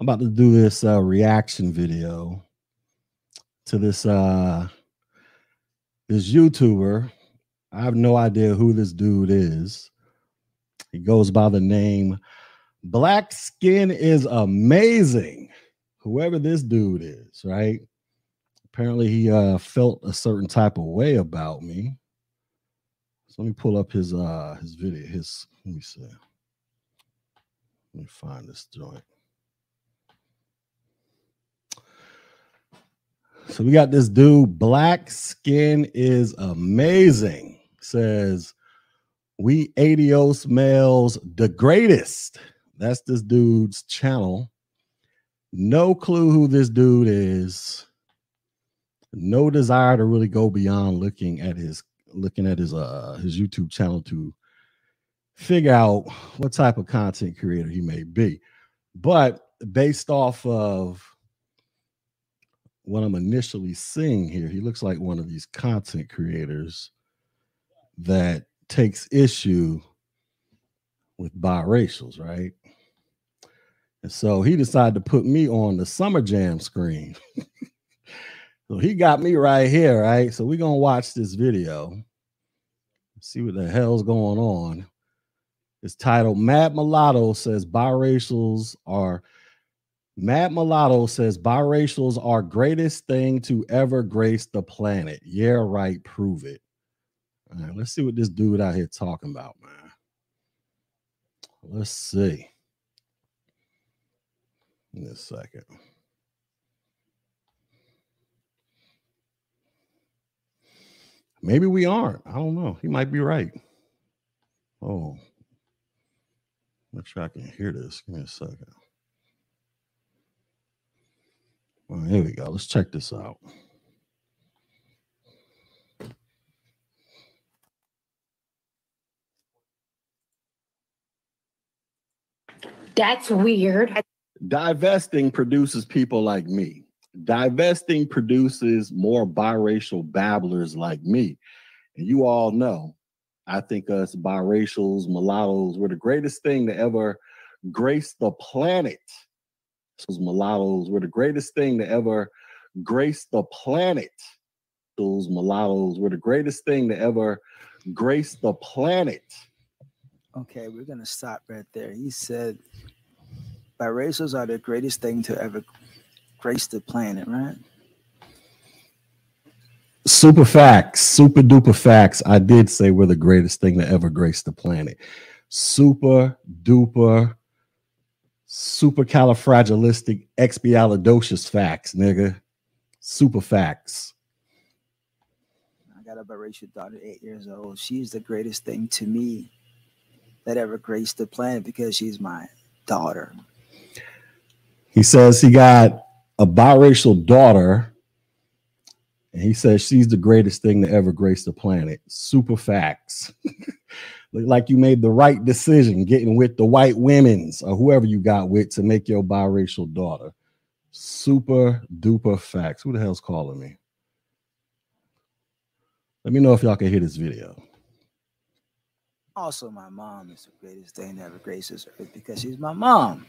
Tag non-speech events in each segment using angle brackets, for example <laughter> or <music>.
I'm about to do this uh, reaction video to this uh this YouTuber. I have no idea who this dude is. He goes by the name Black Skin is amazing. Whoever this dude is, right? Apparently he uh felt a certain type of way about me. So let me pull up his uh his video. His let me see. Let me find this joint. So we got this dude, Black Skin is amazing. Says we adios males the greatest. That's this dude's channel. No clue who this dude is. No desire to really go beyond looking at his looking at his uh his YouTube channel to figure out what type of content creator he may be. But based off of what I'm initially seeing here, he looks like one of these content creators that takes issue with biracials, right? And so he decided to put me on the Summer Jam screen. <laughs> so he got me right here, right? So we're gonna watch this video, see what the hell's going on. It's titled Mad Mulatto says biracials are Mad Mulatto says biracials are greatest thing to ever grace the planet. Yeah, right. Prove it. All right, let's see what this dude out here talking about, man. Let's see. In a second. Maybe we aren't. I don't know. He might be right. Oh, make sure I can hear this. Give me a second. Well, here we go. Let's check this out. That's weird. Divesting produces people like me. Divesting produces more biracial babblers like me. And you all know, I think us biracials, mulattoes, were the greatest thing to ever grace the planet. Those mulattoes were the greatest thing to ever grace the planet. Those mulattoes were the greatest thing to ever grace the planet. Okay, we're gonna stop right there. He said biracials are the greatest thing to ever grace the planet, right? Super facts, super duper facts. I did say we're the greatest thing to ever grace the planet. Super duper, super califragilistic, expialidocious facts, nigga. Super facts. I got a biracial daughter, eight years old. She's the greatest thing to me that ever graced the planet because she's my daughter. He says he got a biracial daughter, and he says she's the greatest thing to ever grace the planet. Super facts. <laughs> Look like you made the right decision getting with the white women's or whoever you got with to make your biracial daughter. Super duper facts. Who the hell's calling me? Let me know if y'all can hear this video. Also, my mom is the greatest thing that ever graces earth because she's my mom.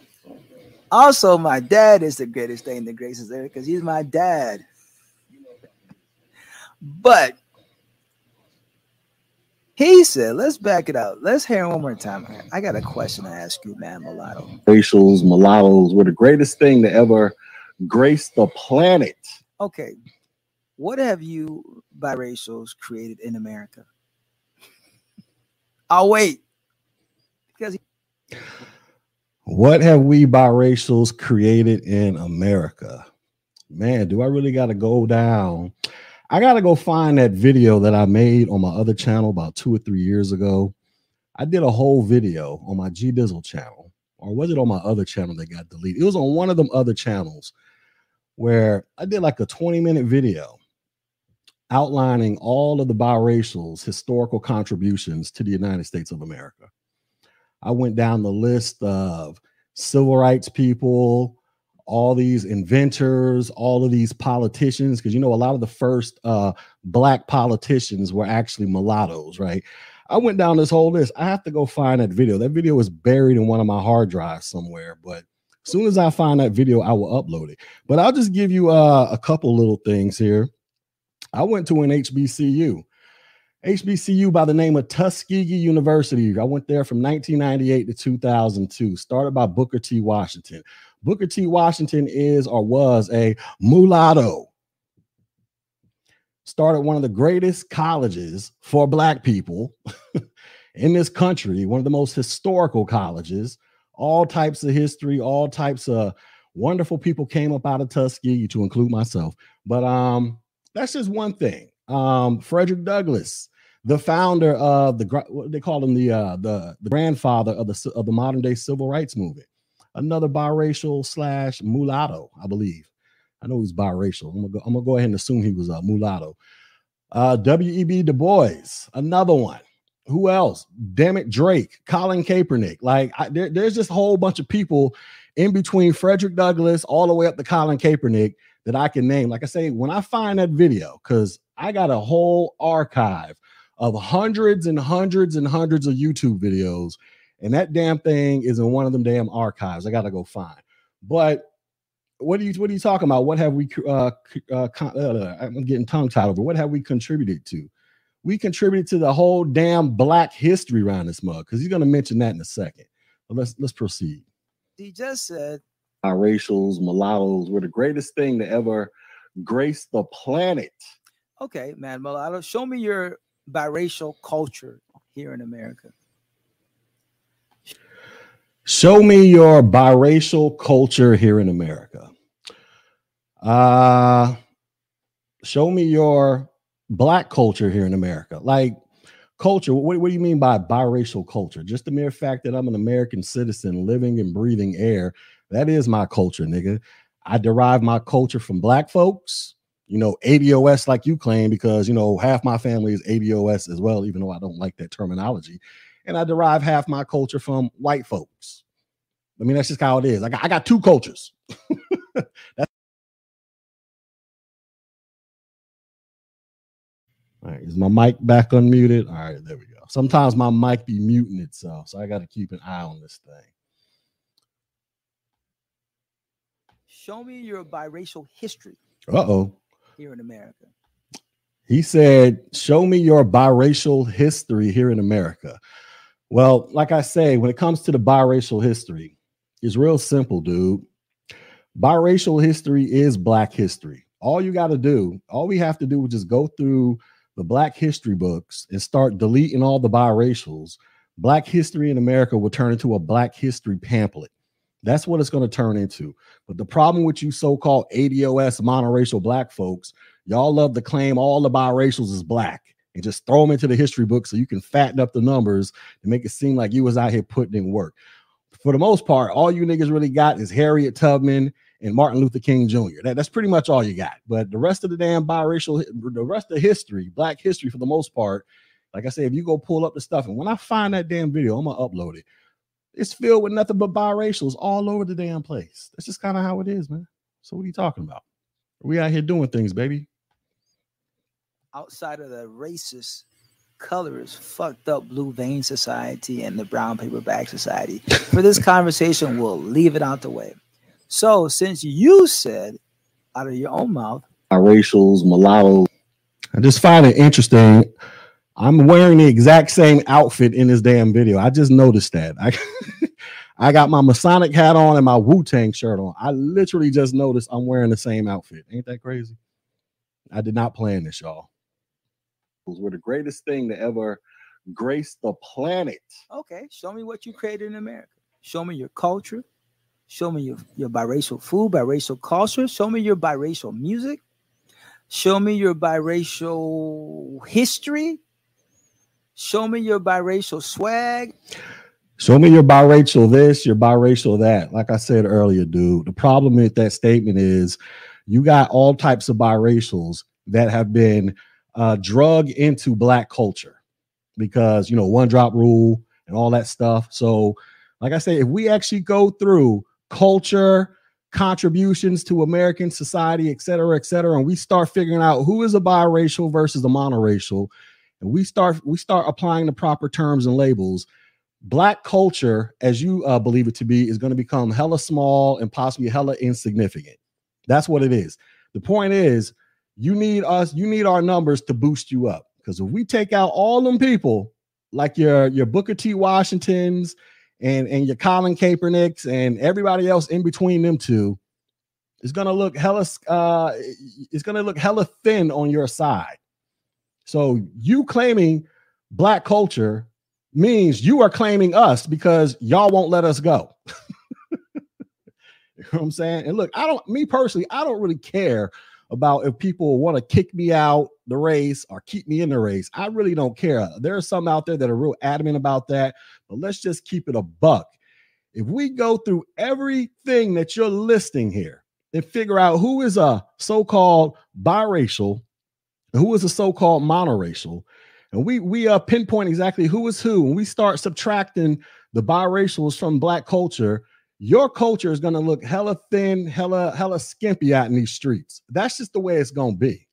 Also, my dad is the greatest thing that graces earth because he's my dad. But he said, let's back it up. Let's hear it one more time. I got a question to ask you, man, mulatto. Racials, mulattoes were the greatest thing to ever grace the planet. Okay. What have you biracials created in America? I'll wait. Because he- What have we biracials created in America? Man, do I really got to go down? I got to go find that video that I made on my other channel about two or three years ago. I did a whole video on my G Dizzle channel, or was it on my other channel that got deleted? It was on one of them other channels where I did like a 20 minute video outlining all of the biracials' historical contributions to the United States of America. I went down the list of civil rights people, all these inventors, all of these politicians, because you know, a lot of the first uh, black politicians were actually mulattoes, right? I went down this whole list. I have to go find that video. That video is buried in one of my hard drives somewhere, but As soon as I find that video, I will upload it. But I'll just give you uh, a couple little things here. I went to an HBCU. HBCU by the name of Tuskegee University. I went there from 1998 to 2002, started by Booker T. Washington. Booker T. Washington is or was a mulatto. Started one of the greatest colleges for Black people <laughs> in this country, one of the most historical colleges. All types of history, all types of wonderful people came up out of Tuskegee, to include myself. But um, that's just one thing. Um, Frederick Douglass, the founder of the what they call him the uh, the the grandfather of the of the modern day civil rights movement another biracial slash mulatto, I believe. I know he's biracial. I'm gonna go, I'm gonna go ahead and assume he was a mulatto. Uh, W.E.B. Du Bois, another one. Who else? Damn it, Drake, Colin Kaepernick. Like, I, there, there's just a whole bunch of people in between Frederick Douglass all the way up to Colin Kaepernick that I can name. Like I say, when I find that video, because I got a whole archive of hundreds and hundreds and hundreds of YouTube videos and that damn thing is in one of them damn archives. I gotta go find. But what are you what are you talking about? What have we uh, uh, uh I'm getting tongue tied over. What have we contributed to? We contributed to the whole damn black history around this mug because he's gonna mention that in a second. But let's let's proceed. He just said biracials, mulattoes were the greatest thing to ever grace the planet. Okay, man, mulatto, show me your biracial culture here in America. Show me your biracial culture here in America. Uh show me your black culture here in America. Like culture, what, what do you mean by biracial culture? Just the mere fact that I'm an American citizen living and breathing air, that is my culture, nigga. I derive my culture from black folks, you know, ADOS like you claim, because you know, half my family is ADOS as well, even though I don't like that terminology and I derive half my culture from white folks. I mean, that's just how it is. I got, I got two cultures. that's <laughs> All right, is my mic back unmuted? All right, there we go. Sometimes my mic be muting itself, so I got to keep an eye on this thing. Show me your biracial history. Uh oh. Here in America. He said, Show me your biracial history here in America. Well, like I say, when it comes to the biracial history, it's real simple, dude. Biracial history is black history. All you got to do, all we have to do is just go through the black history books and start deleting all the biracials. Black history in America will turn into a black history pamphlet. That's what it's going to turn into. But the problem with you so called ADOS monoracial black folks, y'all love to claim all the biracials is black and just throw them into the history book so you can fatten up the numbers and make it seem like you was out here putting in work. For the most part, all you niggas really got is Harriet Tubman and Martin Luther King Jr. That, that's pretty much all you got. But the rest of the damn biracial, the rest of history, black history for the most part, like I said, if you go pull up the stuff, and when I find that damn video, I'm gonna upload it. It's filled with nothing but biracials all over the damn place. That's just kind of how it is, man. So what are you talking about? We out here doing things, baby outside of the racist colorist fucked up blue vein society and the brown paper bag society. <laughs> For this conversation we'll leave it out the way. So since you said out of your own mouth racials mulatto, i just find it interesting. I'm wearing the exact same outfit in this damn video. I just noticed that. I <laughs> I got my Masonic hat on and my Wu Tang shirt on. I literally just noticed I'm wearing the same outfit. Ain't that crazy? I did not plan this, y'all were the greatest thing to ever grace the planet. Okay, show me what you created in America. Show me your culture. Show me your, your biracial food, biracial culture. Show me your biracial music. Show me your biracial history. Show me your biracial swag. Show me your biracial this, your biracial that. Like I said earlier, dude, the problem with that statement is you got all types of biracials that have been uh, drug into black culture because you know one drop rule and all that stuff. So, like I say, if we actually go through culture, contributions to American society, et cetera, et cetera, and we start figuring out who is a biracial versus a monoracial, and we start we start applying the proper terms and labels, black culture, as you uh, believe it to be, is going to become hella small and possibly hella insignificant. That's what it is. The point is, you need us, you need our numbers to boost you up. Because if we take out all them people, like your your Booker T. Washingtons and and your Colin Kaepernicks and everybody else in between them two, it's gonna look hella uh, it's gonna look hella thin on your side. So you claiming black culture means you are claiming us because y'all won't let us go. <laughs> you know what I'm saying? And look, I don't, me personally, I don't really care about if people want to kick me out the race or keep me in the race. I really don't care. There are some out there that are real adamant about that, but let's just keep it a buck. If we go through everything that you're listing here and figure out who is a so-called biracial, who is a so-called monoracial, and we we uh pinpoint exactly who is who, and we start subtracting the biracials from black culture, your culture is going to look hella thin, hella hella skimpy out in these streets. That's just the way it's going to be.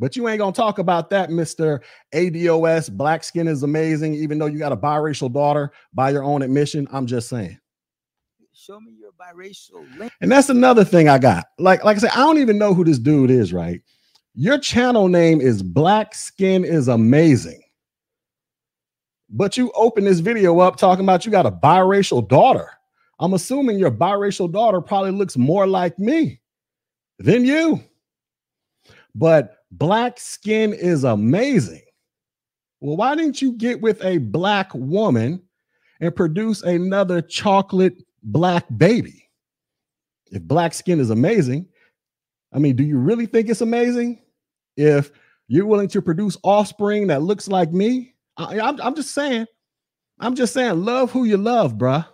But you ain't gonna talk about that, Mr. ADOS. Black skin is amazing, even though you got a biracial daughter by your own admission. I'm just saying. Show me your biracial link. And that's another thing I got. Like, like I said, I don't even know who this dude is, right? Your channel name is Black Skin is Amazing. But you open this video up talking about you got a biracial daughter. I'm assuming your biracial daughter probably looks more like me than you. But black skin is amazing. Well, why didn't you get with a black woman and produce another chocolate black baby? If black skin is amazing, I mean, do you really think it's amazing? If you're willing to produce offspring that looks like me, I, am I'm just saying, I'm just saying, love who you love, bruh.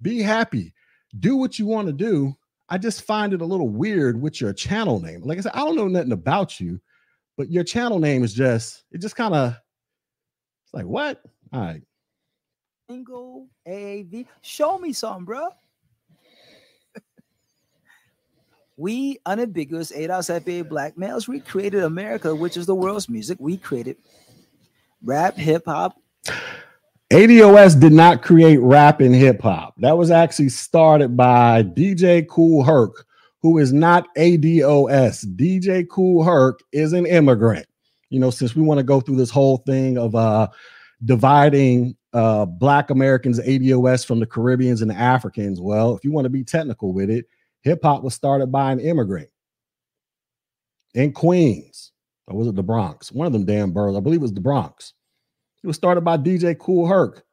Be happy. Do what you want to do. I just find it a little weird with your channel name. Like I said, I don't know nothing about you, but your channel name is just, it just kind of, it's like, what? All right. Single AAV. Show me some, bro. <laughs> we unambiguous ADOS FBA black males, recreated America, which is the world's music. We created rap, hip hop. ADOS did not create rap and hip hop. That was actually started by DJ Kool Herc, who is not ADOS. DJ Kool Herc is an immigrant. You know, since we want to go through this whole thing of uh dividing uh black Americans, ADOS from the Caribbeans and the Africans, well, if you want to be technical with it, Hip hop was started by an immigrant in Queens, or was it the Bronx? One of them damn boroughs. I believe it was the Bronx. It was started by DJ Kool Herc,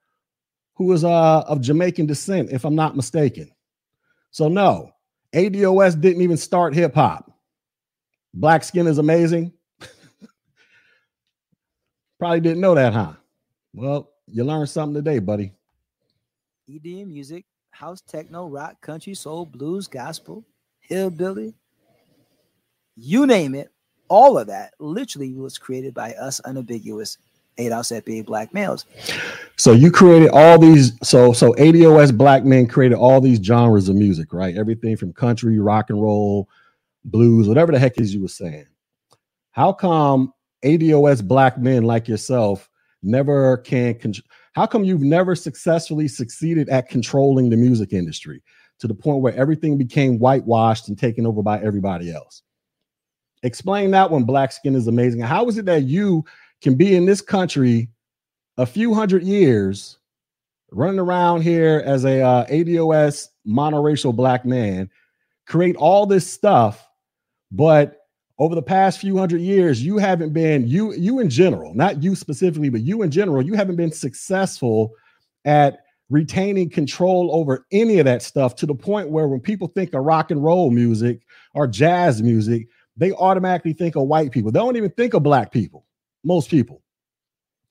who is uh, of Jamaican descent, if I'm not mistaken. So, no, ADOS didn't even start hip hop. Black skin is amazing. <laughs> Probably didn't know that, huh? Well, you learned something today, buddy. EDM music house, techno, rock, country, soul, blues, gospel, hillbilly, you name it, all of that literally was created by us unambiguous ADOS being black males. So you created all these, so so ADOS black men created all these genres of music, right? Everything from country, rock and roll, blues, whatever the heck is you were saying. How come ADOS black men like yourself never can control? How come you've never successfully succeeded at controlling the music industry to the point where everything became whitewashed and taken over by everybody else? Explain that one, Black Skin is amazing. How is it that you can be in this country a few hundred years, running around here as a uh, ADOS monoracial black man, create all this stuff, but over the past few hundred years you haven't been you you in general not you specifically but you in general you haven't been successful at retaining control over any of that stuff to the point where when people think of rock and roll music or jazz music they automatically think of white people. They don't even think of black people most people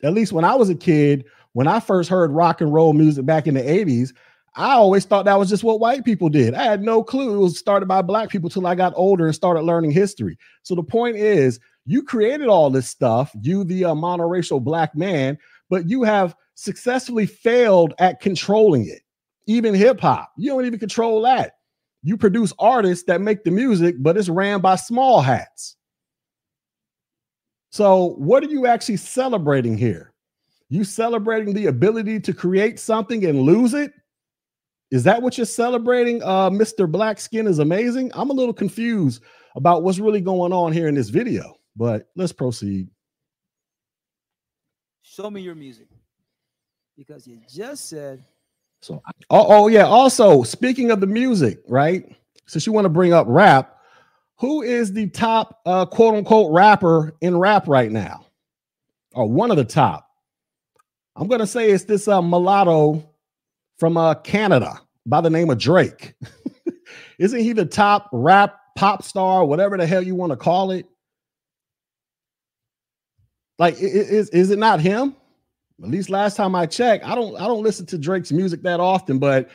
at least when i was a kid when i first heard rock and roll music back in the 80s I always thought that was just what white people did. I had no clue it was started by black people till I got older and started learning history. So the point is, you created all this stuff, you the uh, monoracial black man, but you have successfully failed at controlling it. Even hip hop, you don't even control that. You produce artists that make the music, but it's ran by small hats. So, what are you actually celebrating here? You celebrating the ability to create something and lose it? Is that what you're celebrating? Uh, Mr. Black Skin is amazing. I'm a little confused about what's really going on here in this video, but let's proceed. Show me your music because you just said. So, oh, oh yeah. Also, speaking of the music, right? Since you want to bring up rap, who is the top uh, quote unquote rapper in rap right now? Or one of the top? I'm gonna say it's this uh, mulatto from uh, Canada by the name of Drake. <laughs> Isn't he the top rap pop star, whatever the hell you want to call it? Like, is is it not him? At least last time I checked, I don't I don't listen to Drake's music that often, but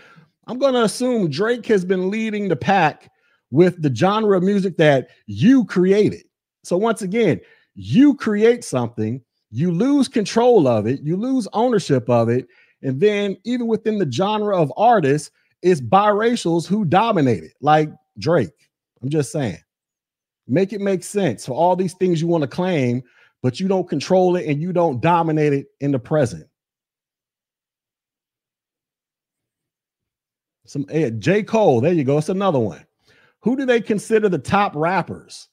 I'm going to assume Drake has been leading the pack with the genre of music that you created. So once again, you create something, you lose control of it, you lose ownership of it, and then even within the genre of artists, it's biracials who dominate it, like Drake. I'm just saying. Make it make sense for all these things you want to claim, but you don't control it and you don't dominate it in the present. Some eh, J. Cole, there you go. It's another one. Who do they consider the top rappers?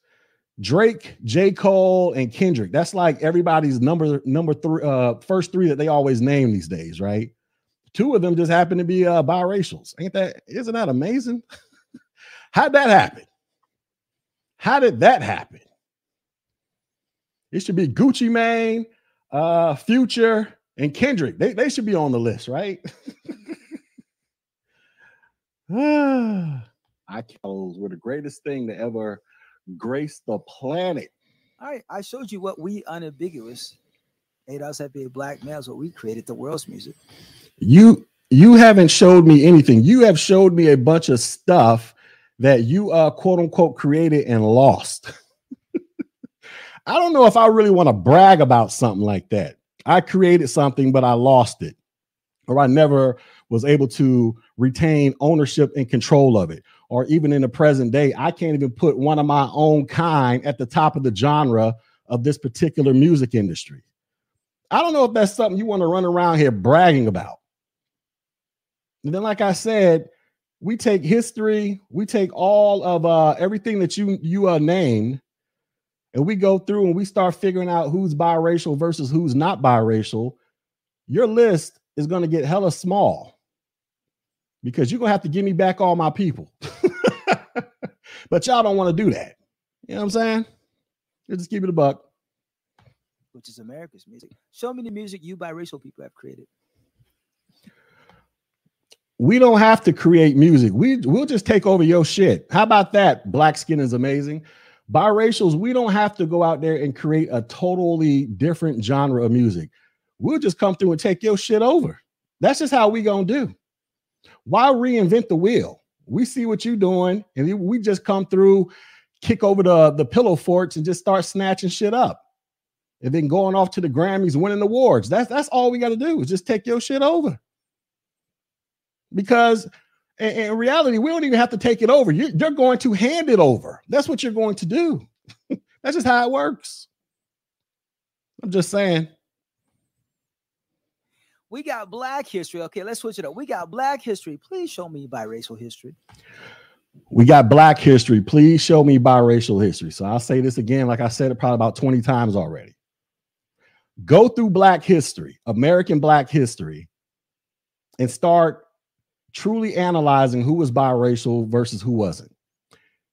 Drake, J. Cole, and Kendrick. That's like everybody's number number three, uh, first three that they always name these days, right? Two of them just happen to be uh biracials. Ain't that isn't that amazing? <laughs> How'd that happen? How did that happen? It should be Gucci Mane, uh, Future, and Kendrick. They, they should be on the list, right? <laughs> <sighs> I close were the greatest thing to ever grace the planet. All right, I showed you what we unambiguous eight ADOS FBA black males, what we created the world's music. You you haven't showed me anything. You have showed me a bunch of stuff that you uh quote unquote created and lost. <laughs> I don't know if I really want to brag about something like that. I created something, but I lost it, or I never was able to retain ownership and control of it. Or even in the present day, I can't even put one of my own kind at the top of the genre of this particular music industry. I don't know if that's something you want to run around here bragging about. And then, like I said, we take history, we take all of uh, everything that you you uh, named, and we go through and we start figuring out who's biracial versus who's not biracial. Your list is going to get hella small because you're gonna have to give me back all my people. <laughs> but y'all don't want to do that. You know what I'm saying? Let's just keep it a buck. Which is America's music. Show me the music you biracial people have created. We don't have to create music. We we'll just take over your shit. How about that? Black skin is amazing. Biracials, we don't have to go out there and create a totally different genre of music. We'll just come through and take your shit over. That's just how we gonna do. Why reinvent the wheel? We see what you're doing, and we just come through, kick over the, the pillow forts, and just start snatching shit up. And then going off to the Grammys, winning awards. That's that's all we got to do is just take your shit over. Because in, in reality, we don't even have to take it over. You're, you're going to hand it over. That's what you're going to do. <laughs> that's just how it works. I'm just saying. We got black history. Okay, let's switch it up. We got black history. Please show me biracial history. We got black history. Please show me biracial history. So I'll say this again, like I said it probably about 20 times already. Go through black history, American black history, and start truly analyzing who was biracial versus who wasn't.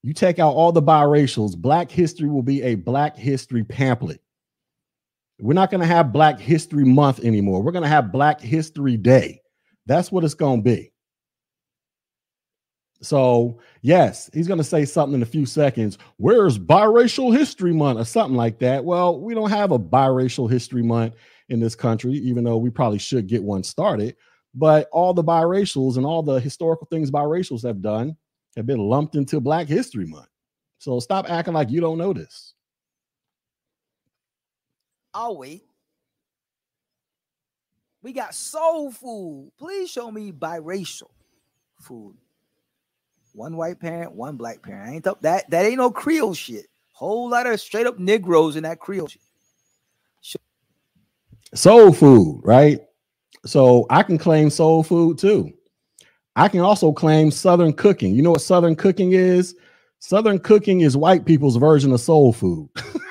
You take out all the biracials, black history will be a black history pamphlet. We're not going to have Black History Month anymore. We're going to have Black History Day. That's what it's going to be. So, yes, he's going to say something in a few seconds. Where's Biracial History Month or something like that? Well, we don't have a Biracial History Month in this country, even though we probably should get one started. But all the biracials and all the historical things biracials have done have been lumped into Black History Month. So stop acting like you don't know this. I'll wait. We got soul food. Please show me biracial food. One white parent, one black parent. I ain't th- that that ain't no Creole shit. Whole lot of straight up Negroes in that Creole shit. Soul food, right? So I can claim soul food too. I can also claim Southern cooking. You know what Southern cooking is? Southern cooking is white people's version of soul food. <laughs>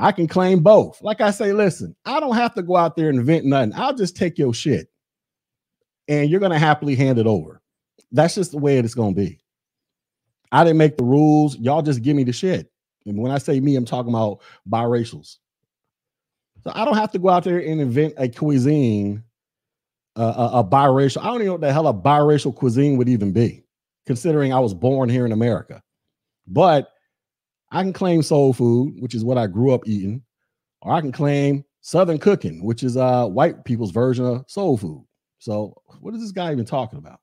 I can claim both. Like I say, listen, I don't have to go out there and invent nothing. I'll just take your shit and you're going to happily hand it over. That's just the way it's going to be. I didn't make the rules. Y'all just give me the shit. And when I say me, I'm talking about biracials. So I don't have to go out there and invent a cuisine, uh, a, a biracial. I don't even know what the hell a biracial cuisine would even be, considering I was born here in America. But I can claim soul food, which is what I grew up eating, or I can claim Southern cooking, which is uh, white people's version of soul food. So, what is this guy even talking about?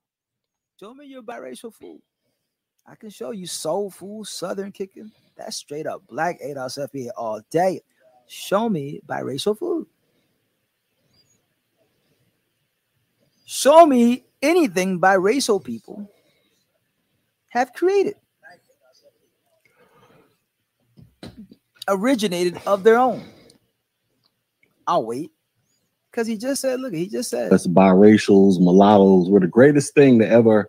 Show me your biracial food. I can show you soul food, Southern kicking. That's straight up black ADOS FBA all day. Show me biracial food. Show me anything biracial people have created, originated of their own. I'll wait. Because he just said, look, he just said That's biracials, mulattoes were the greatest thing to ever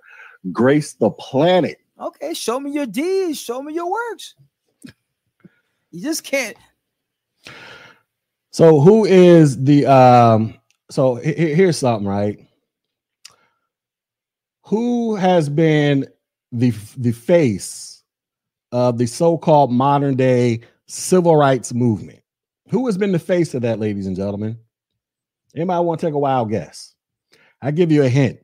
grace the planet. Okay, show me your deeds, show me your works. You just can't. So who is the um so he- here's something, right? Who has been the the face of the so-called modern day civil rights movement? Who has been the face of that, ladies and gentlemen? Anybody want to take a wild guess? I give you a hint.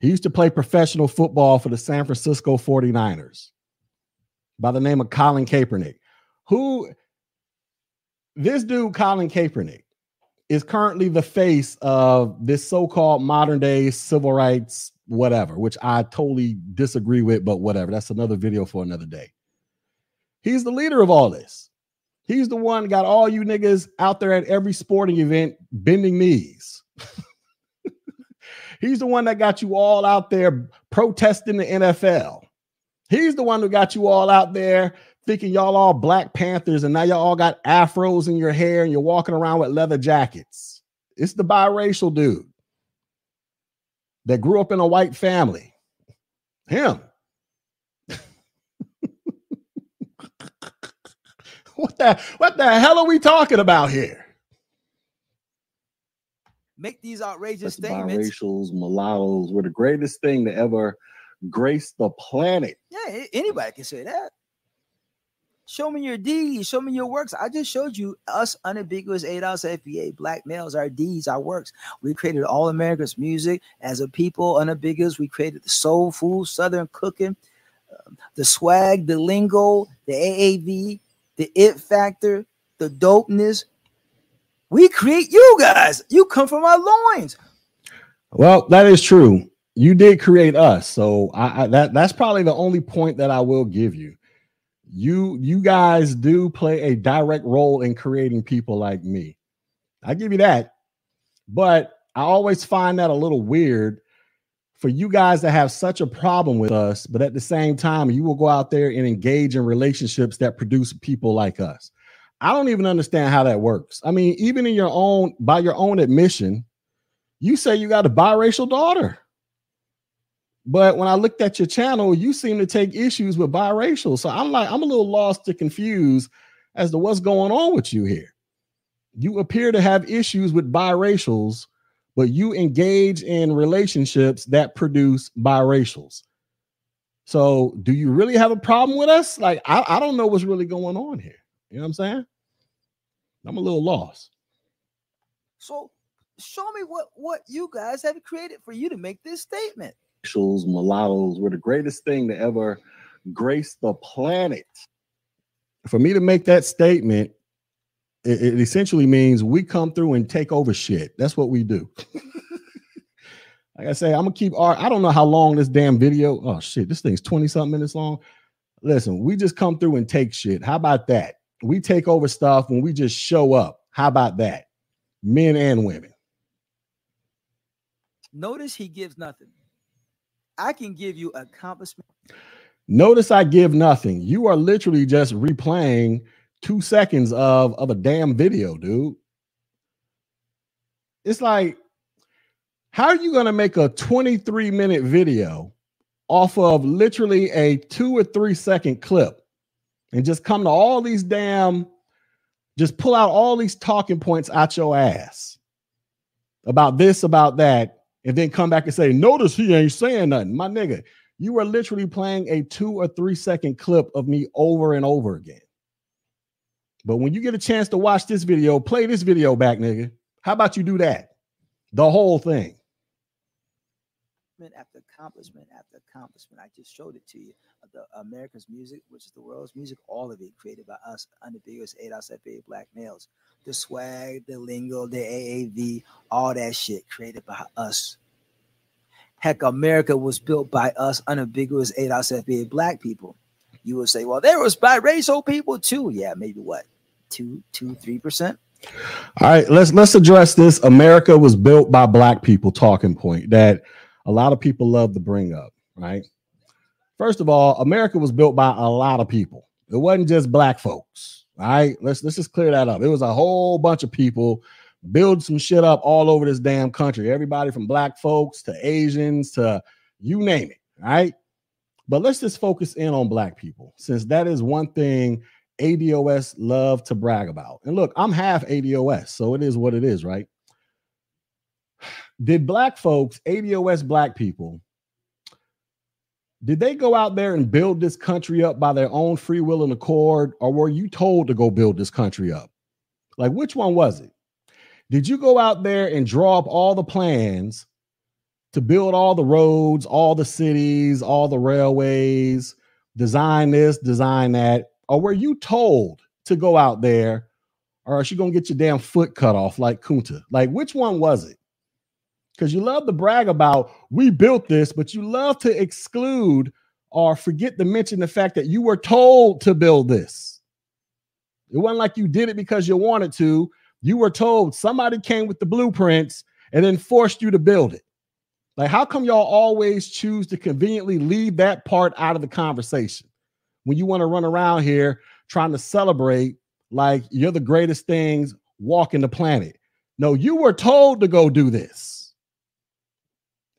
He used to play professional football for the San Francisco 49ers by the name of Colin Kaepernick. Who this dude, Colin Kaepernick, is currently the face of this so-called modern day civil rights, whatever, which I totally disagree with, but whatever. That's another video for another day. He's the leader of all this. He's the one got all you niggas out there at every sporting event bending knees. <laughs> He's the one that got you all out there protesting the NFL. He's the one who got you all out there thinking y'all all Black Panthers and now y'all all got afros in your hair and you're walking around with leather jackets. It's the biracial dude that grew up in a white family. Him. <laughs> what the what the hell are we talking about here? Make these outrageous Us statements. biracials, mulattoes were the greatest thing to ever grace the planet. Yeah, anybody can say that. Show me your deeds. Show me your works. I just showed you us unambiguous ADOS FBA, black males, our deeds, our works. We created all America's music as a people, unambiguous. We created the soul food, Southern cooking, um, the swag, the lingo, the AAV, the it factor, the dopeness. We create you guys. You come from our loins. Well, that is true. You did create us, so I, I that that's probably the only point that I will give you. You you guys do play a direct role in creating people like me. I give you that, but I always find that a little weird for you guys to have such a problem with us, but at the same time, you will go out there and engage in relationships that produce people like us. I don't even understand how that works. I mean, even in your own by your own admission, you say you got a biracial daughter. But when I looked at your channel, you seem to take issues with biracial. So I'm like, I'm a little lost to confused as to what's going on with you here. You appear to have issues with biracials, but you engage in relationships that produce biracials. So do you really have a problem with us? Like, I, I don't know what's really going on here. You know what I'm saying? I'm a little lost. So show me what what you guys have created for you to make this statement. racials, mulattoes were the greatest thing to ever grace the planet. For me to make that statement, it, it essentially means we come through and take over shit. That's what we do. <laughs> like I say, I'm gonna keep our I don't know how long this damn video. Oh shit, this thing's 20 something minutes long. Listen, we just come through and take shit. How about that? We take over stuff when we just show up. How about that? Men and women. Notice he gives nothing. I can give you accomplishment. Notice I give nothing. You are literally just replaying two seconds of, of a damn video, dude. it's like, how are you to make a 23 minute video off of literally a two or three second clip and just come to all these damn, just pull out all these talking points out your ass about this, about that, and then come back and say, Notice he ain't saying nothing. My nigga, you are literally playing a two or three second clip of me over and over again. But when you get a chance to watch this video, play this video back, nigga. How about you do that? The whole thing. After accomplishment after accomplishment, I just showed it to you. The America's music, which is the world's music, all of it created by us, unambiguous ADOS FA black males. The swag, the lingo, the AAV, all that shit created by us. Heck, America was built by us, unambiguous FA black people. You would say, well, there was biracial people too. Yeah, maybe what, two, two, three percent. All right, let's let's address this. America was built by black people talking point that a lot of people love to bring up, right? First of all, America was built by a lot of people. It wasn't just black folks. All right, let's let's just clear that up. It was a whole bunch of people build some shit up all over this damn country. Everybody from black folks to Asians to you name it. Right. But let's just focus in on black people, since that is one thing ADOS love to brag about. And look, I'm half ADOS, so it is what it is, right? <sighs> Did black folks, ADOS black people, did they go out there and build this country up by their own free will and accord, or were you told to go build this country up? Like, which one was it? Did you go out there and draw up all the plans to build all the roads, all the cities, all the railways, design this, design that? Or were you told to go out there, or are you gonna get your damn foot cut off like Kunta? Like, which one was it? Because you love to brag about we built this, but you love to exclude or forget to mention the fact that you were told to build this. It wasn't like you did it because you wanted to. You were told somebody came with the blueprints and then forced you to build it. Like, how come y'all always choose to conveniently leave that part out of the conversation when you want to run around here trying to celebrate like you're the greatest things walking the planet? No, you were told to go do this.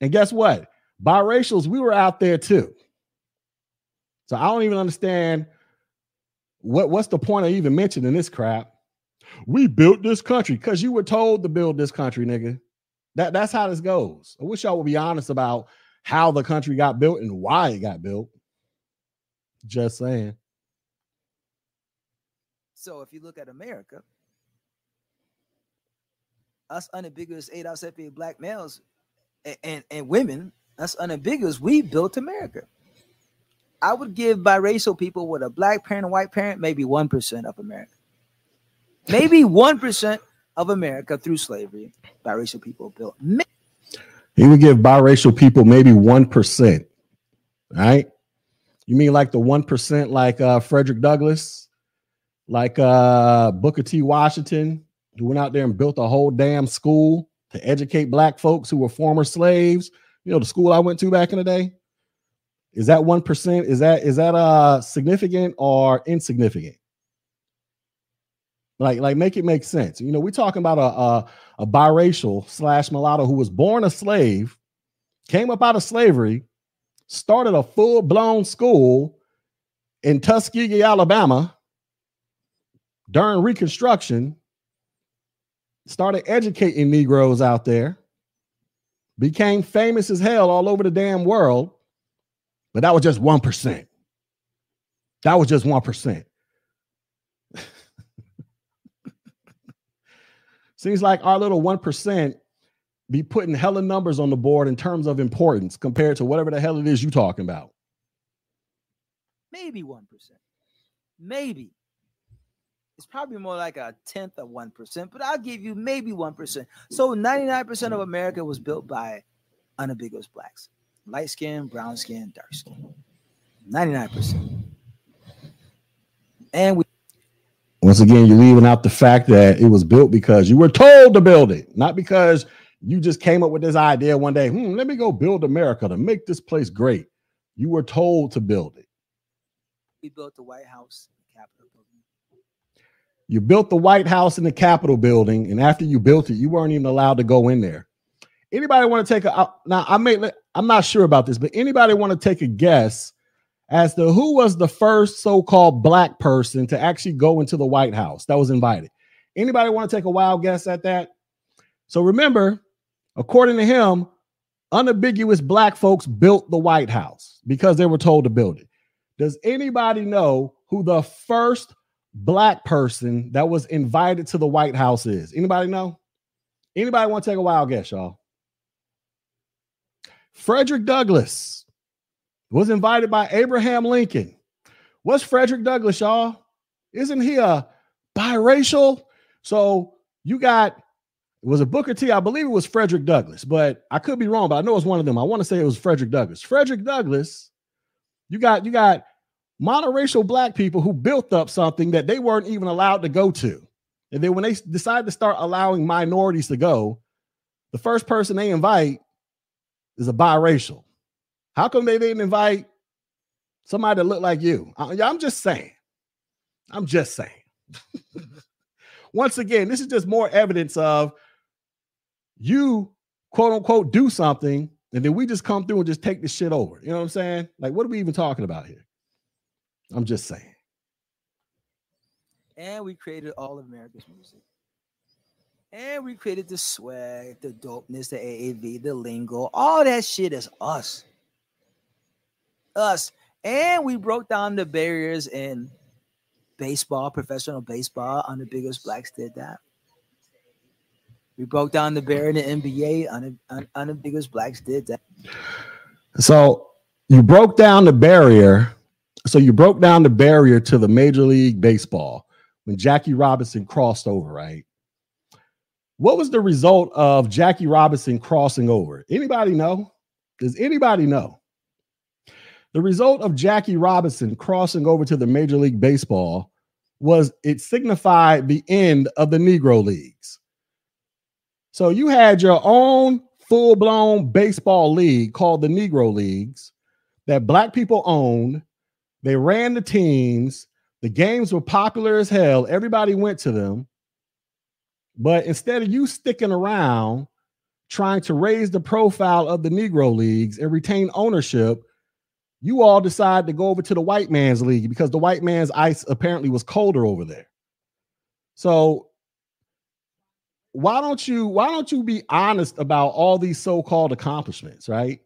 And guess what? Biracials, we were out there too. So I don't even understand what, what's the point of even mentioning this crap. We built this country because you were told to build this country, nigga. That that's how this goes. I wish y'all would be honest about how the country got built and why it got built. Just saying. So if you look at America, us unambiguous ADOS FA black males and, and, and women, us unambiguous, we built America. I would give biracial people with a black parent and white parent maybe 1% of America. Maybe <laughs> 1% of America through slavery, biracial people built. He would give biracial people maybe 1%. Right? You mean like the 1% like uh, Frederick Douglass, like uh, Booker T. Washington, who went out there and built a whole damn school to educate black folks who were former slaves? You know, the school I went to back in the day. Is that 1%? Is that is that uh significant or insignificant? Like, like make it make sense. You know, we're talking about a, a, a biracial slash mulatto who was born a slave, came up out of slavery, started a full blown school in Tuskegee, Alabama during Reconstruction, started educating Negroes out there, became famous as hell all over the damn world, but that was just 1%. That was just 1%. <laughs> Seems like our little 1% be putting hella numbers on the board in terms of importance compared to whatever the hell it is you talking about. Maybe 1%. Maybe. It's probably more like a tenth of 1%, but I'll give you maybe 1%. So 99% of America was built by unambiguous blacks light skin, brown skin, dark skin. 99%. And we once again, you're leaving out the fact that it was built because you were told to build it, not because you just came up with this idea one day. Hmm, let me go build America to make this place great. You were told to build it. We built the White House, the Capitol building. You built the White House and the Capitol building, and after you built it, you weren't even allowed to go in there. Anybody want to take a now? I may I'm not sure about this, but anybody want to take a guess as to who was the first so-called black person to actually go into the White House that was invited? Anybody want to take a wild guess at that? So remember, according to him, unambiguous black folks built the White House because they were told to build it. Does anybody know who the first black person that was invited to the White House is? Anybody know? Anybody want to take a wild guess, y'all? Frederick Douglass was invited by Abraham Lincoln. What's Frederick Douglass, y'all? Isn't he a biracial? So you got it was a Booker T. I believe it was Frederick Douglass, but I could be wrong. But I know it was one of them. I want to say it was Frederick Douglass. Frederick Douglass. You got you got monoracial black people who built up something that they weren't even allowed to go to. And then when they decide to start allowing minorities to go, the first person they invite is a biracial. How come they didn't invite somebody that looked like you? I, I'm just saying. I'm just saying. <laughs> Once again, this is just more evidence of you quote unquote do something, and then we just come through and just take this shit over. You know what I'm saying? Like, what are we even talking about here? I'm just saying. And we created all of America's music. And we created the swag, the dopeness, the AAV, the lingo. All that shit is us. Us. And we broke down the barriers in baseball, professional baseball. on the biggest Blacks did that. We broke down the barrier in the NBA. Un, un, unambiguous Blacks did that. So you broke down the barrier. So you broke down the barrier to the Major League Baseball when Jackie Robinson crossed over, right? What was the result of Jackie Robinson crossing over? Anybody know? Does anybody know? The result of Jackie Robinson crossing over to the Major League Baseball was it signified the end of the Negro Leagues. So you had your own full blown baseball league called the Negro Leagues that black people owned. They ran the teams. The games were popular as hell. Everybody went to them. But instead of you sticking around trying to raise the profile of the Negro Leagues and retain ownership, you all decide to go over to the white man's league because the white man's ice apparently was colder over there. So why don't you why don't you be honest about all these so-called accomplishments, right?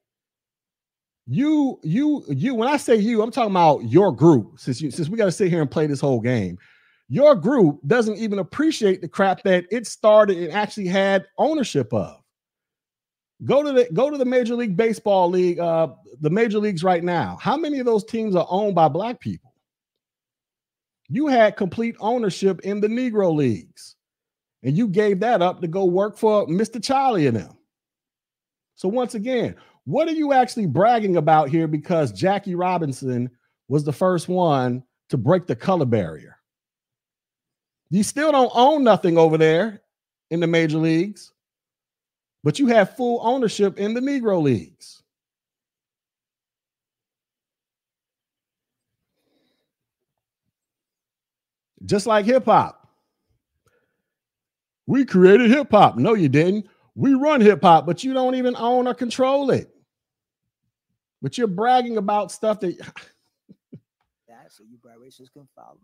You you you when I say you, I'm talking about your group. Since you since we got to sit here and play this whole game, your group doesn't even appreciate the crap that it started and actually had ownership of. Go to the go to the Major League Baseball league, uh, the major leagues right now. How many of those teams are owned by black people? You had complete ownership in the Negro leagues, and you gave that up to go work for Mr. Charlie and them. So once again, what are you actually bragging about here? Because Jackie Robinson was the first one to break the color barrier. You still don't own nothing over there in the major leagues but you have full ownership in the Negro Leagues. Just like hip hop. We created hip hop. No, you didn't. We run hip hop, but you don't even own or control it. But you're bragging about stuff that. <laughs> yeah, so you biracials can follow.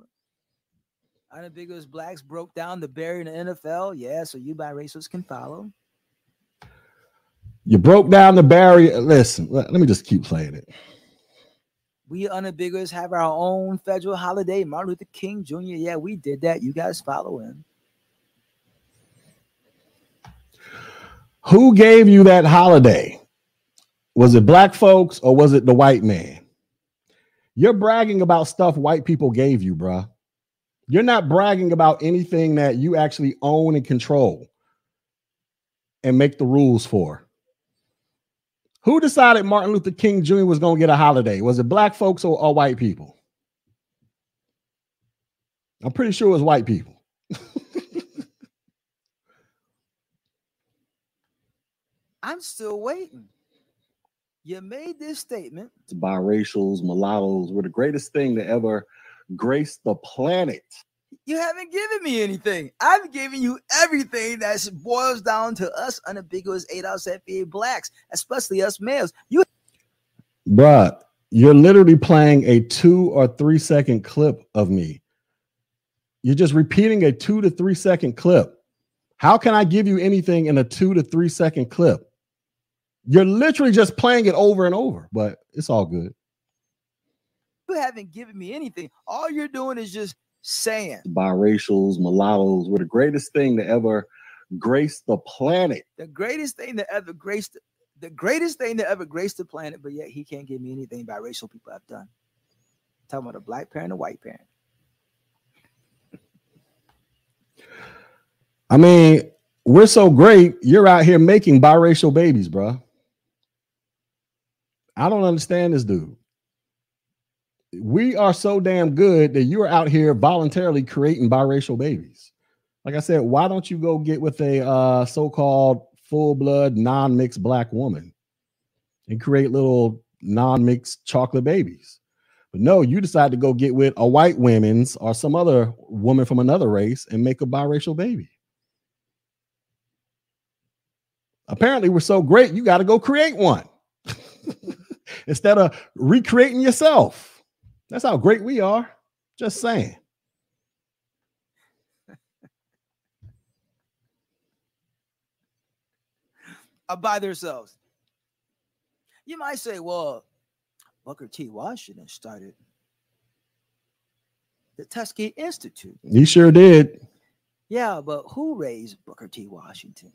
Unambiguous blacks broke down the barrier in the NFL. Yeah, so you by racists, can follow. You broke down the barrier. Listen, let, let me just keep playing it. We unambiguous have our own federal holiday, Martin Luther King Jr. Yeah, we did that. You guys follow him. Who gave you that holiday? Was it black folks or was it the white man? You're bragging about stuff white people gave you, bruh. You're not bragging about anything that you actually own and control and make the rules for. Who decided Martin Luther King Jr. was going to get a holiday? Was it black folks or, or white people? I'm pretty sure it was white people. <laughs> I'm still waiting. You made this statement. It's biracials, mulattoes were the greatest thing to ever grace the planet. You haven't given me anything. I've given you everything that boils down to us unambiguous ADOS FBA blacks, especially us males. You, bruh, you're literally playing a two or three second clip of me. You're just repeating a two to three second clip. How can I give you anything in a two to three second clip? You're literally just playing it over and over, but it's all good. You haven't given me anything. All you're doing is just saying biracials, mulattoes were the greatest thing to ever grace the planet. The greatest thing to ever grace the, the greatest thing to ever grace the planet, but yet he can't give me anything biracial people have done. I'm talking about a black parent, a white parent. I mean, we're so great. You're out here making biracial babies, bro. I don't understand this dude we are so damn good that you're out here voluntarily creating biracial babies. Like I said, why don't you go get with a uh, so-called full-blood non-mixed black woman and create little non-mixed chocolate babies? But no, you decide to go get with a white woman's or some other woman from another race and make a biracial baby. Apparently, we're so great, you got to go create one <laughs> instead of recreating yourself. That's how great we are. Just saying. <laughs> by themselves. You might say, well, Booker T. Washington started the Tuskegee Institute. He sure did. Yeah, but who raised Booker T. Washington?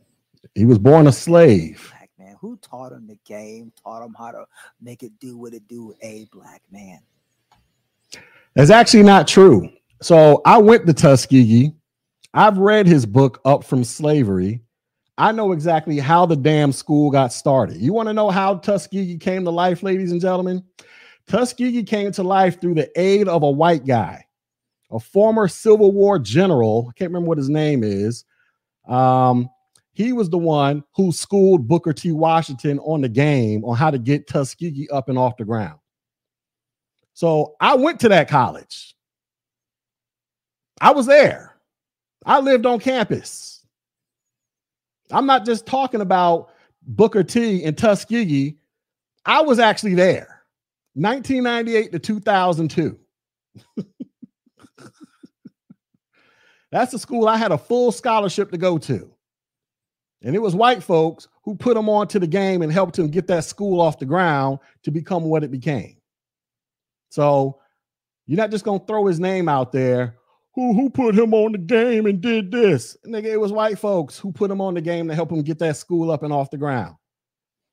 He was born a slave. Man. Who taught him the game, taught him how to make it do what it do? A black man. That's actually not true. So I went to Tuskegee. I've read his book, Up from Slavery. I know exactly how the damn school got started. You want to know how Tuskegee came to life, ladies and gentlemen? Tuskegee came to life through the aid of a white guy, a former Civil War general. I can't remember what his name is. Um, he was the one who schooled Booker T. Washington on the game on how to get Tuskegee up and off the ground. So I went to that college. I was there. I lived on campus. I'm not just talking about Booker T and Tuskegee. I was actually there. 1998 to 2002. <laughs> That's the school I had a full scholarship to go to. And it was white folks who put them onto the game and helped him get that school off the ground to become what it became. So you're not just gonna throw his name out there. Who who put him on the game and did this? Nigga, it was white folks who put him on the game to help him get that school up and off the ground.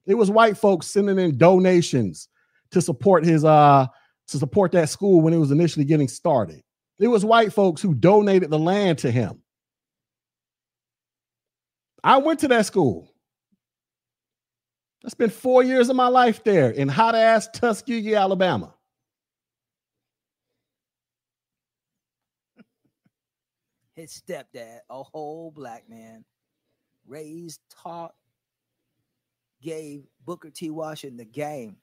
It was white folks sending in donations to support his uh to support that school when it was initially getting started. It was white folks who donated the land to him. I went to that school. I spent four years of my life there in hot ass Tuskegee, Alabama. his stepdad, a whole black man, raised, taught, gave Booker T. Washington the game.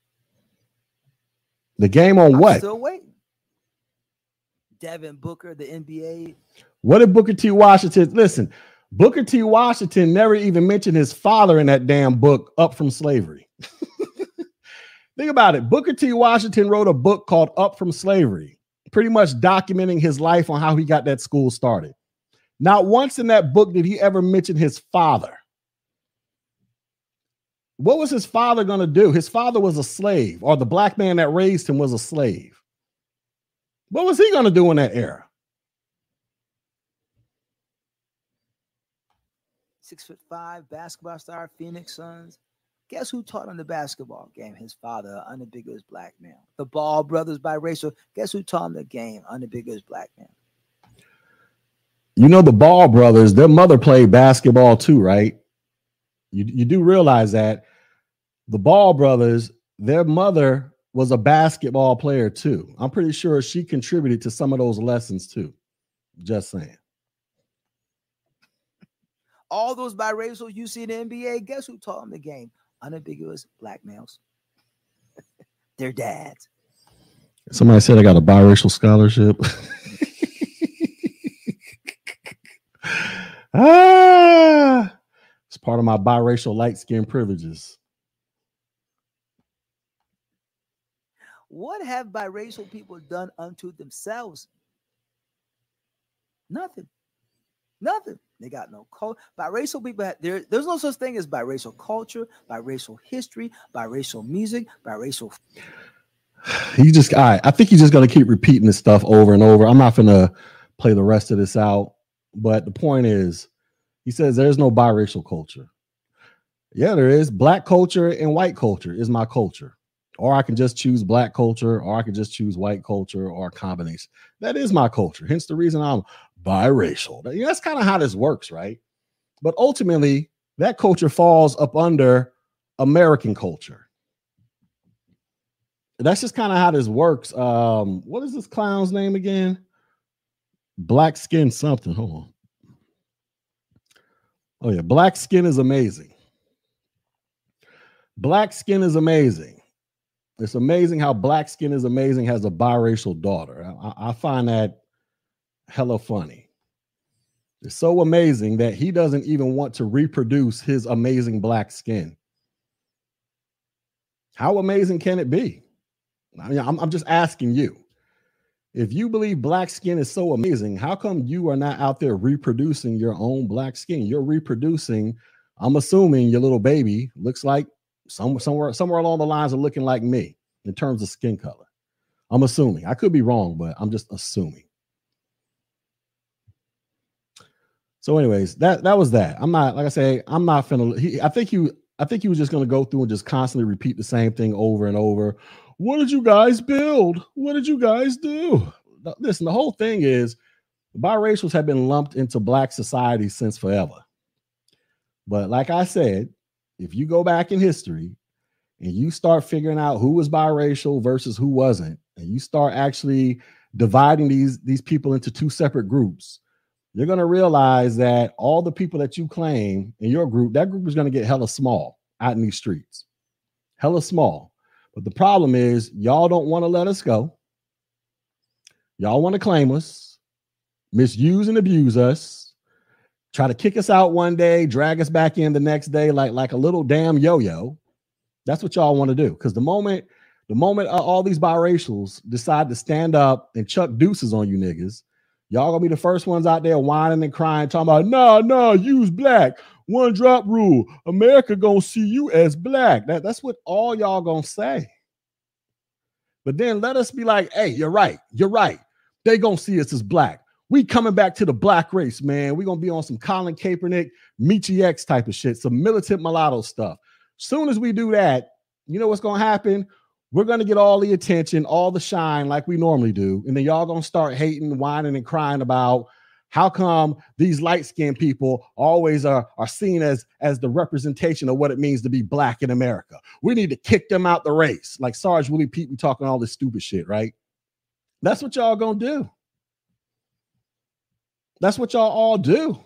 The game on I'm what? Still waiting. Devin Booker, the NBA. What did Booker T. Washington listen? Booker T. Washington never even mentioned his father in that damn book, Up from Slavery. <laughs> Think about it. Booker T. Washington wrote a book called Up from Slavery, pretty much documenting his life on how he got that school started. Not once in that book did he ever mention his father. What was his father going to do? His father was a slave, or the black man that raised him was a slave. What was he going to do in that era? Six foot five basketball star, Phoenix Suns. Guess who taught him the basketball game? His father, unambiguous black man. The Ball brothers biracial. Guess who taught him the game? Unambiguous black man. You know the Ball brothers, their mother played basketball too, right? You, you do realize that the Ball brothers, their mother was a basketball player too. I'm pretty sure she contributed to some of those lessons too. Just saying. All those biracial you see in the NBA, guess who taught them the game? Unambiguous black males. <laughs> Their dads. Somebody said I got a biracial scholarship. <laughs> ah, it's part of my biracial light skin privileges. What have biracial people done unto themselves? Nothing. Nothing. They got no culture. Biracial people, there, there's no such thing as biracial culture, biracial history, biracial music, biracial. <sighs> You just, right. I think you're just going to keep repeating this stuff over and over. I'm not going to play the rest of this out. But the point is, he says there's no biracial culture. Yeah, there is. Black culture and white culture is my culture. Or I can just choose black culture, or I can just choose white culture, or a combination. That is my culture. Hence the reason I'm biracial. That's kind of how this works, right? But ultimately, that culture falls up under American culture. That's just kind of how this works. Um, what is this clown's name again? Black skin something. Hold on. Oh, yeah. Black skin is amazing. Black skin is amazing. It's amazing how black skin is amazing has a biracial daughter. I, I find that hella funny. It's so amazing that he doesn't even want to reproduce his amazing black skin. How amazing can it be? I mean, I'm, I'm just asking you. If you believe black skin is so amazing, how come you are not out there reproducing your own black skin? You're reproducing, I'm assuming your little baby looks like some, somewhere somewhere along the lines of looking like me in terms of skin color. I'm assuming. I could be wrong, but I'm just assuming. So, anyways, that that was that. I'm not like I say, I'm not finna. He, I think you. I think he was just gonna go through and just constantly repeat the same thing over and over. What did you guys build? What did you guys do? Listen, the whole thing is biracials have been lumped into black society since forever. But like I said, if you go back in history and you start figuring out who was biracial versus who wasn't, and you start actually dividing these these people into two separate groups, you're going to realize that all the people that you claim in your group, that group is going to get hella small out in these streets. Hella small. But the problem is, y'all don't want to let us go. Y'all want to claim us, misuse and abuse us, try to kick us out one day, drag us back in the next day, like like a little damn yo-yo. That's what y'all want to do. Because the moment, the moment uh, all these biracials decide to stand up and chuck deuces on you niggas, y'all gonna be the first ones out there whining and crying, talking about, nah, nah, use black one drop rule. America gonna see you as black. That, that's what all y'all gonna say. But then let us be like, hey, you're right. You're right. They gonna see us as black. We coming back to the black race, man. We gonna be on some Colin Kaepernick, Michi X type of shit, some militant mulatto stuff. Soon as we do that, you know what's gonna happen? We're gonna get all the attention, all the shine, like we normally do, and then y'all gonna start hating, whining, and crying about how come these light-skinned people always are, are seen as, as the representation of what it means to be black in America? We need to kick them out the race. Like Sarge Willie Pete, we talking all this stupid shit, right? That's what y'all gonna do. That's what y'all all do.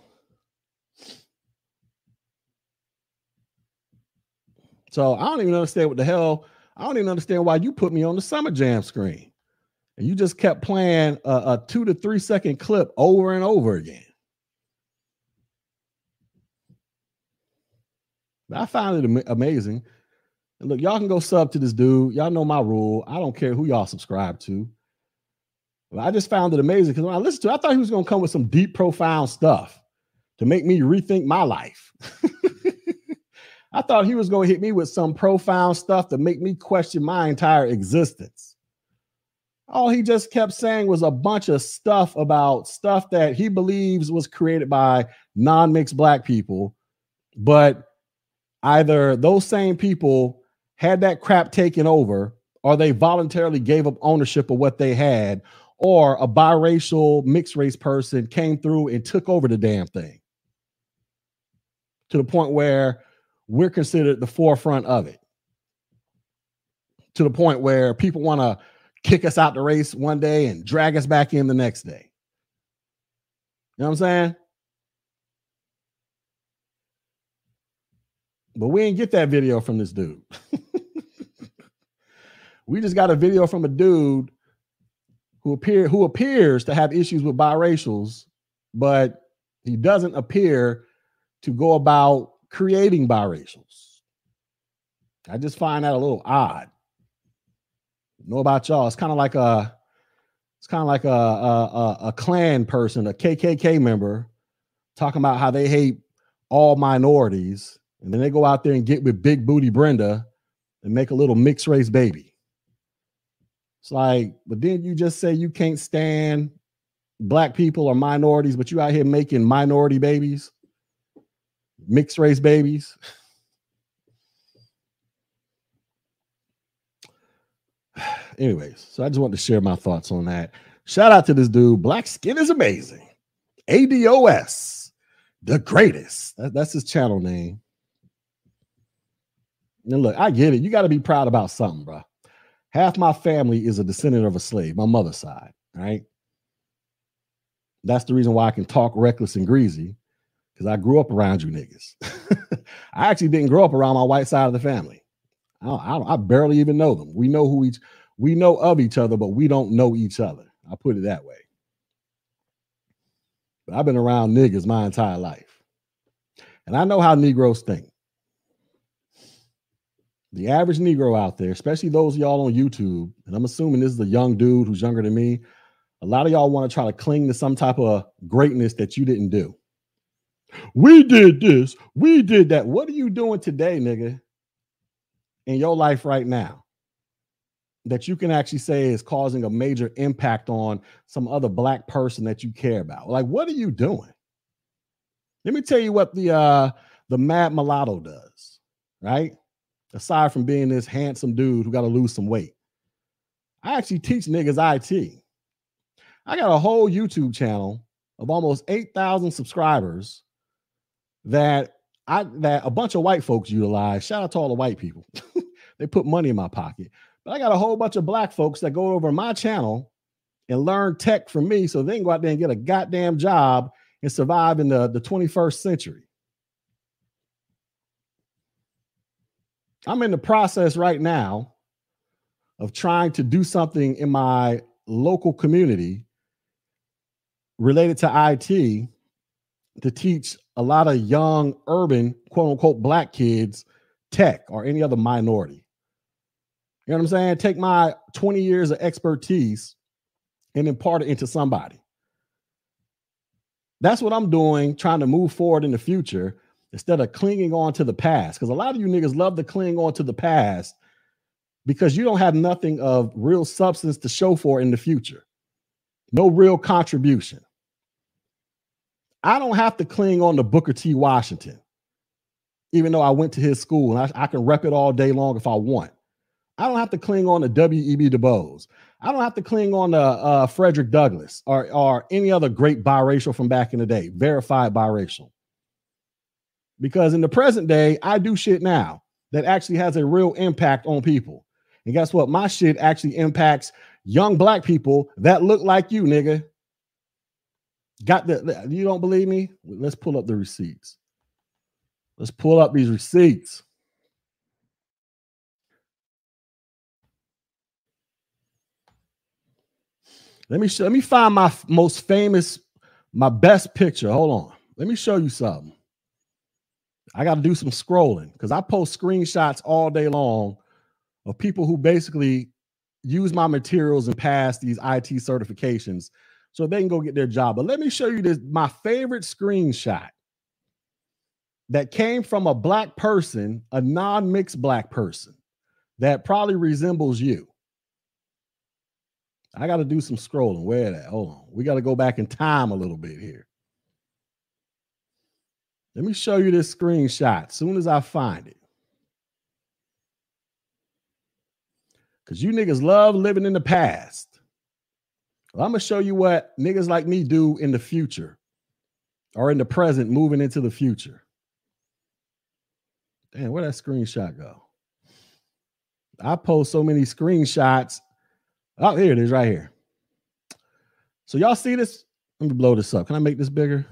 So I don't even understand what the hell. I don't even understand why you put me on the summer jam screen and you just kept playing a, a two to three second clip over and over again. I find it amazing. And look, y'all can go sub to this dude. Y'all know my rule. I don't care who y'all subscribe to. I just found it amazing because when I listened to it, I thought he was going to come with some deep, profound stuff to make me rethink my life. <laughs> I thought he was going to hit me with some profound stuff to make me question my entire existence all he just kept saying was a bunch of stuff about stuff that he believes was created by non-mixed black people but either those same people had that crap taken over or they voluntarily gave up ownership of what they had or a biracial mixed race person came through and took over the damn thing to the point where we're considered the forefront of it to the point where people want to kick us out the race one day and drag us back in the next day. You know what I'm saying? But we didn't get that video from this dude. <laughs> we just got a video from a dude who appear who appears to have issues with biracials, but he doesn't appear to go about creating biracials. I just find that a little odd. Know about y'all? It's kind of like a, it's kind of like a, a a a Klan person, a KKK member, talking about how they hate all minorities, and then they go out there and get with Big Booty Brenda and make a little mixed race baby. It's like, but then you just say you can't stand black people or minorities, but you out here making minority babies, mixed race babies. <sighs> Anyways, so I just wanted to share my thoughts on that. Shout out to this dude. Black skin is amazing. ADOS, the greatest. That- that's his channel name. And look, I get it. You got to be proud about something, bro. Half my family is a descendant of a slave, my mother's side, right? That's the reason why I can talk reckless and greasy because I grew up around you niggas. <laughs> I actually didn't grow up around my white side of the family. I, I, I barely even know them. We know who each we know of each other, but we don't know each other. I put it that way. But I've been around niggas my entire life, and I know how Negroes think. The average Negro out there, especially those y'all on YouTube, and I'm assuming this is a young dude who's younger than me. A lot of y'all want to try to cling to some type of greatness that you didn't do. We did this, we did that. What are you doing today, nigga, in your life right now? That you can actually say is causing a major impact on some other black person that you care about. Like, what are you doing? Let me tell you what the uh the mad mulatto does, right? Aside from being this handsome dude who got to lose some weight. I actually teach niggas IT. I got a whole YouTube channel of almost 8,000 subscribers that I that a bunch of white folks utilize. Shout out to all the white people. <laughs> they put money in my pocket. But I got a whole bunch of black folks that go over my channel and learn tech from me so they can go out there and get a goddamn job and survive in the, the 21st century. I'm in the process right now of trying to do something in my local community related to IT to teach a lot of young urban quote unquote black kids tech or any other minority. You know what I'm saying? Take my 20 years of expertise and impart it into somebody. That's what I'm doing, trying to move forward in the future instead of clinging on to the past. Because a lot of you niggas love to cling on to the past because you don't have nothing of real substance to show for in the future. No real contribution. I don't have to cling on to Booker T. Washington, even though I went to his school and I, I can rep it all day long if I want. I don't have to cling on to W.E.B. Du Bois. I don't have to cling on to uh, Frederick Douglass or, or any other great biracial from back in the day, verified biracial. Because in the present day, I do shit now that actually has a real impact on people. And guess what? My shit actually impacts young black people that look like you, nigga. Got the you don't believe me? Let's pull up the receipts. Let's pull up these receipts. Let me show, let me find my most famous, my best picture. Hold on. Let me show you something. I got to do some scrolling because I post screenshots all day long of people who basically use my materials and pass these IT certifications so they can go get their job. But let me show you this my favorite screenshot that came from a black person, a non-mixed black person that probably resembles you. I got to do some scrolling. Where that? Hold on. We got to go back in time a little bit here. Let me show you this screenshot soon as I find it. Because you niggas love living in the past. Well, I'm going to show you what niggas like me do in the future or in the present, moving into the future. Damn, where that screenshot go? I post so many screenshots. Oh, here it is right here. So y'all see this? Let me blow this up. Can I make this bigger?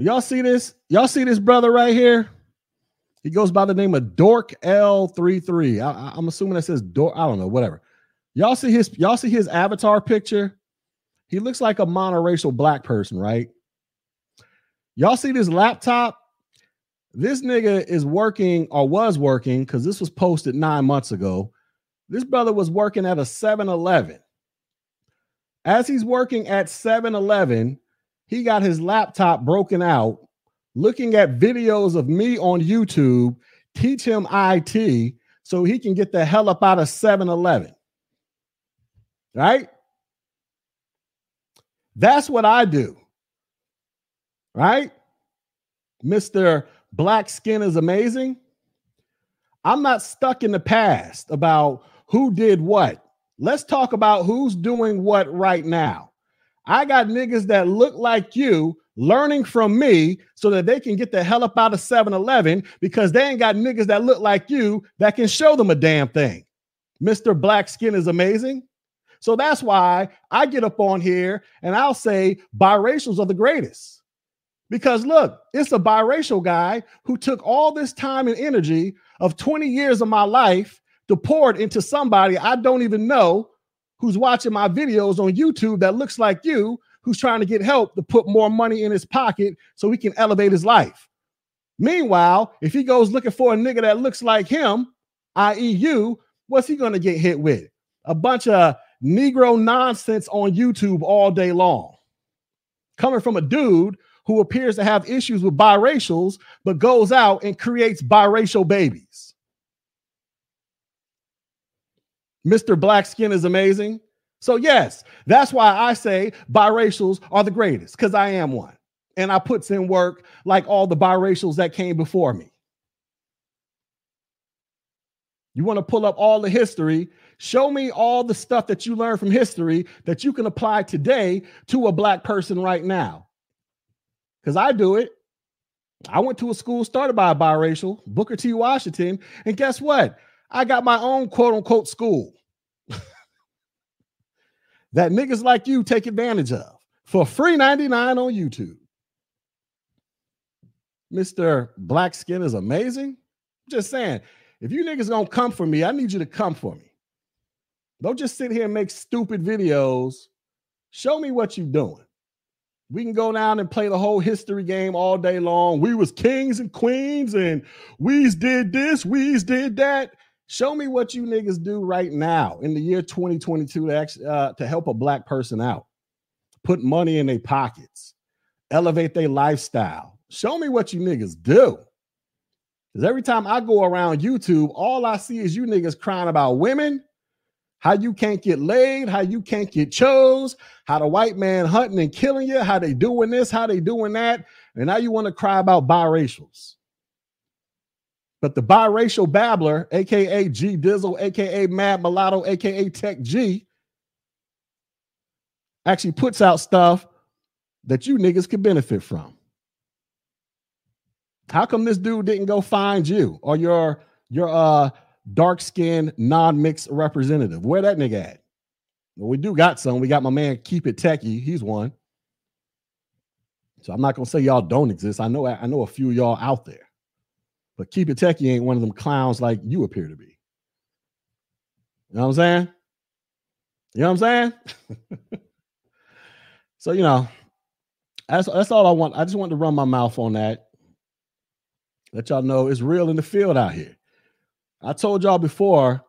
Y'all see this? Y'all see this brother right here? He goes by the name of Dork L33. I, am assuming that says Dork. I don't know, whatever. Y'all see his y'all see his avatar picture? He looks like a monoracial black person, right? Y'all see this laptop? This nigga is working or was working because this was posted nine months ago. This brother was working at a 7 Eleven. As he's working at 7 Eleven, he got his laptop broken out, looking at videos of me on YouTube, teach him IT so he can get the hell up out of 7 Eleven. Right? That's what I do. Right? Mr. Black skin is amazing. I'm not stuck in the past about who did what. Let's talk about who's doing what right now. I got niggas that look like you learning from me so that they can get the hell up out of 7 Eleven because they ain't got niggas that look like you that can show them a damn thing. Mr. Black Skin is amazing. So that's why I get up on here and I'll say biracials are the greatest. Because look, it's a biracial guy who took all this time and energy of 20 years of my life to pour it into somebody I don't even know who's watching my videos on YouTube that looks like you, who's trying to get help to put more money in his pocket so he can elevate his life. Meanwhile, if he goes looking for a nigga that looks like him, i.e., you, what's he going to get hit with? A bunch of Negro nonsense on YouTube all day long. Coming from a dude who appears to have issues with biracials, but goes out and creates biracial babies. Mr. Black Skin is amazing. So, yes, that's why I say biracials are the greatest, because I am one. And I puts in work like all the biracials that came before me. You want to pull up all the history Show me all the stuff that you learned from history that you can apply today to a black person right now. Because I do it. I went to a school started by a biracial, Booker T. Washington. And guess what? I got my own quote unquote school <laughs> that niggas like you take advantage of for free 99 on YouTube. Mr. Black Skin is amazing. Just saying, if you niggas gonna come for me, I need you to come for me. Don't just sit here and make stupid videos. Show me what you're doing. We can go down and play the whole history game all day long. We was kings and queens, and we's did this, we's did that. Show me what you niggas do right now in the year 2022 to actually uh, to help a black person out, put money in their pockets, elevate their lifestyle. Show me what you niggas do. Because every time I go around YouTube, all I see is you niggas crying about women how you can't get laid, how you can't get chose, how the white man hunting and killing you, how they doing this, how they doing that, and now you want to cry about biracials. But the biracial babbler, aka G Dizzle, aka Mad Mulatto, aka Tech G, actually puts out stuff that you niggas could benefit from. How come this dude didn't go find you or your your uh dark skinned, non mixed representative. Where that nigga at? Well, we do got some. We got my man Keep It Techie. He's one. So I'm not gonna say y'all don't exist. I know I know a few y'all out there, but Keep It Techie ain't one of them clowns like you appear to be. You know what I'm saying? You know what I'm saying? <laughs> so you know, that's that's all I want. I just want to run my mouth on that. Let y'all know it's real in the field out here. I told y'all before,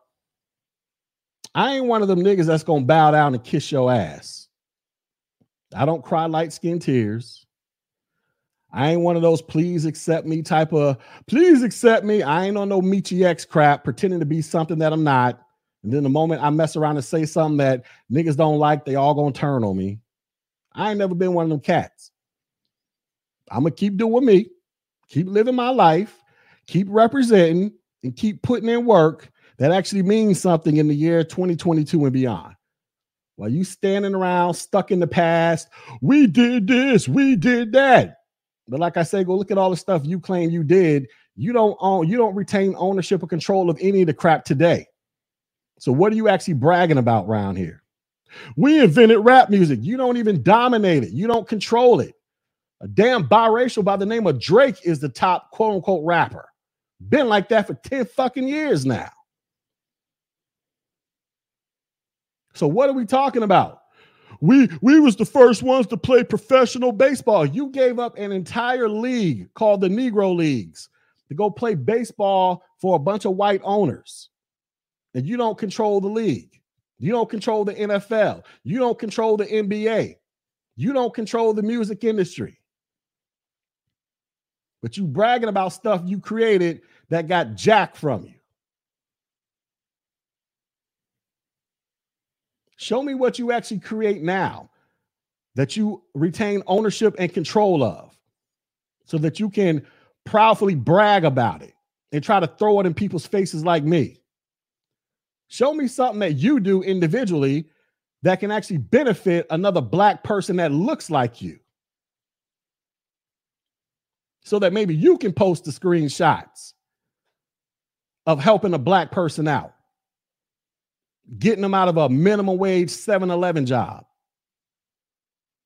I ain't one of them niggas that's gonna bow down and kiss your ass. I don't cry light skin tears. I ain't one of those please accept me type of please accept me. I ain't on no Meechie X crap pretending to be something that I'm not. And then the moment I mess around and say something that niggas don't like, they all gonna turn on me. I ain't never been one of them cats. I'm gonna keep doing me, keep living my life, keep representing, and keep putting in work that actually means something in the year 2022 and beyond. While you standing around stuck in the past, we did this, we did that. But like I say, go look at all the stuff you claim you did. You don't own, you don't retain ownership or control of any of the crap today. So what are you actually bragging about around here? We invented rap music. You don't even dominate it. You don't control it. A damn biracial by the name of Drake is the top quote unquote rapper. Been like that for 10 fucking years now. So what are we talking about? We we was the first ones to play professional baseball. You gave up an entire league called the Negro Leagues to go play baseball for a bunch of white owners. And you don't control the league. You don't control the NFL. You don't control the NBA. You don't control the music industry. But you bragging about stuff you created that got jacked from you. Show me what you actually create now that you retain ownership and control of so that you can proudly brag about it and try to throw it in people's faces like me. Show me something that you do individually that can actually benefit another black person that looks like you. So that maybe you can post the screenshots of helping a black person out getting them out of a minimum wage 7-Eleven job.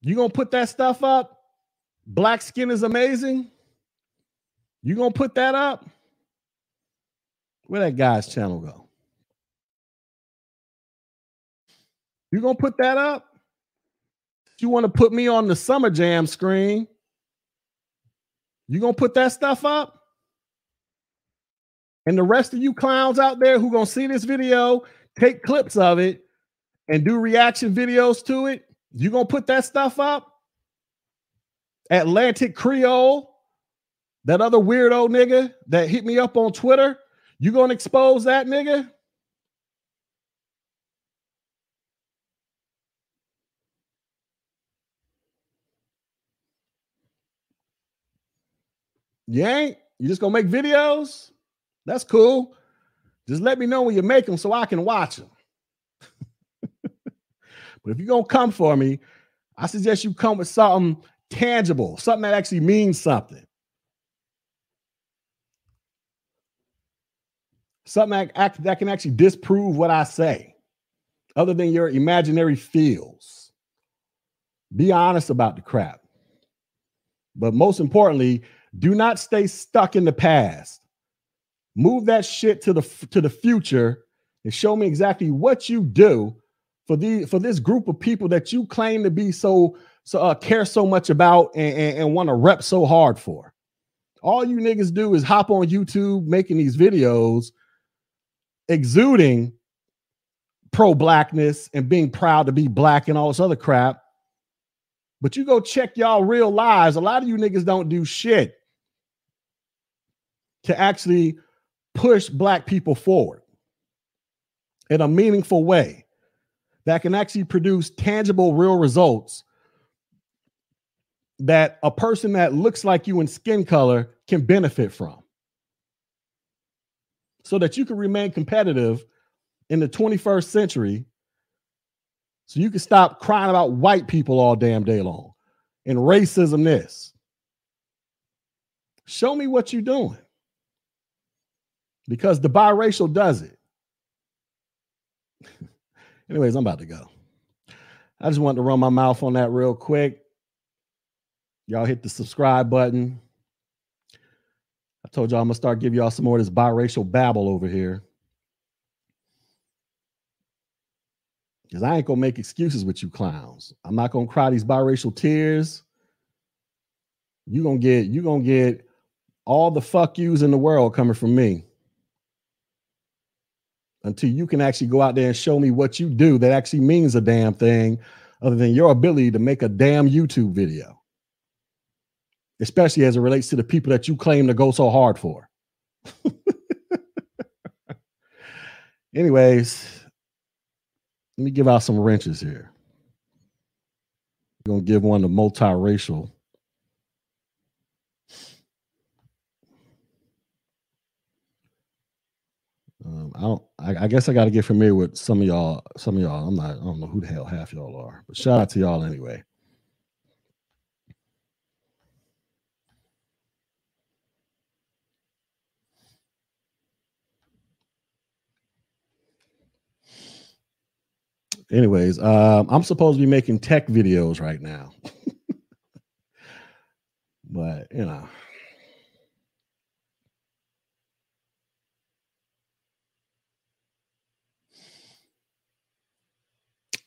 You gonna put that stuff up? Black skin is amazing. You gonna put that up? Where that guy's channel go? You gonna put that up? You want to put me on the summer jam screen? You gonna put that stuff up? And the rest of you clowns out there who gonna see this video take clips of it and do reaction videos to it, you gonna put that stuff up? Atlantic Creole, that other weirdo nigga that hit me up on Twitter, you gonna expose that nigga? You ain't? You just gonna make videos? That's cool. Just let me know when you make them so I can watch them. <laughs> but if you're going to come for me, I suggest you come with something tangible, something that actually means something. Something that, that can actually disprove what I say, other than your imaginary feels. Be honest about the crap. But most importantly, do not stay stuck in the past. Move that shit to the to the future and show me exactly what you do for the for this group of people that you claim to be so so uh, care so much about and, and, and want to rep so hard for. All you niggas do is hop on YouTube making these videos, exuding pro blackness and being proud to be black and all this other crap. But you go check y'all real lives. A lot of you niggas don't do shit to actually push black people forward in a meaningful way that can actually produce tangible real results that a person that looks like you in skin color can benefit from. So that you can remain competitive in the 21st century so you can stop crying about white people all damn day long and racism this. Show me what you're doing because the biracial does it. <laughs> Anyways, I'm about to go. I just wanted to run my mouth on that real quick. Y'all hit the subscribe button. I told y'all I'm gonna start giving y'all some more of this biracial babble over here. Because I ain't gonna make excuses with you clowns. I'm not gonna cry these biracial tears. You gonna get you gonna get all the fuck yous in the world coming from me until you can actually go out there and show me what you do that actually means a damn thing other than your ability to make a damn YouTube video. Especially as it relates to the people that you claim to go so hard for. <laughs> Anyways, let me give out some wrenches here. We're going to give one to multiracial Um, I don't. I, I guess I got to get familiar with some of y'all. Some of y'all. I'm not. I don't know who the hell half y'all are, but shout out to y'all anyway. Anyways, um, I'm supposed to be making tech videos right now, <laughs> but you know.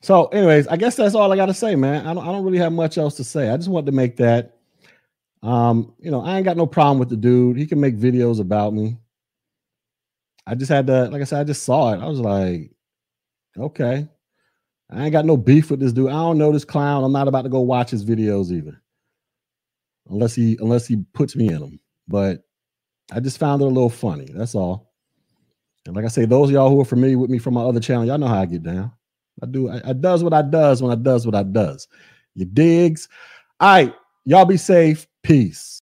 So, anyways, I guess that's all I got to say, man. I don't, I don't really have much else to say. I just wanted to make that. Um, you know, I ain't got no problem with the dude. He can make videos about me. I just had to, like I said, I just saw it. I was like, okay. I ain't got no beef with this dude. I don't know this clown. I'm not about to go watch his videos either. Unless he unless he puts me in them. But I just found it a little funny. That's all. And like I say, those y'all who are familiar with me from my other channel, y'all know how I get down. I do. I, I does what I does when I does what I does. You digs. All right. Y'all be safe. Peace.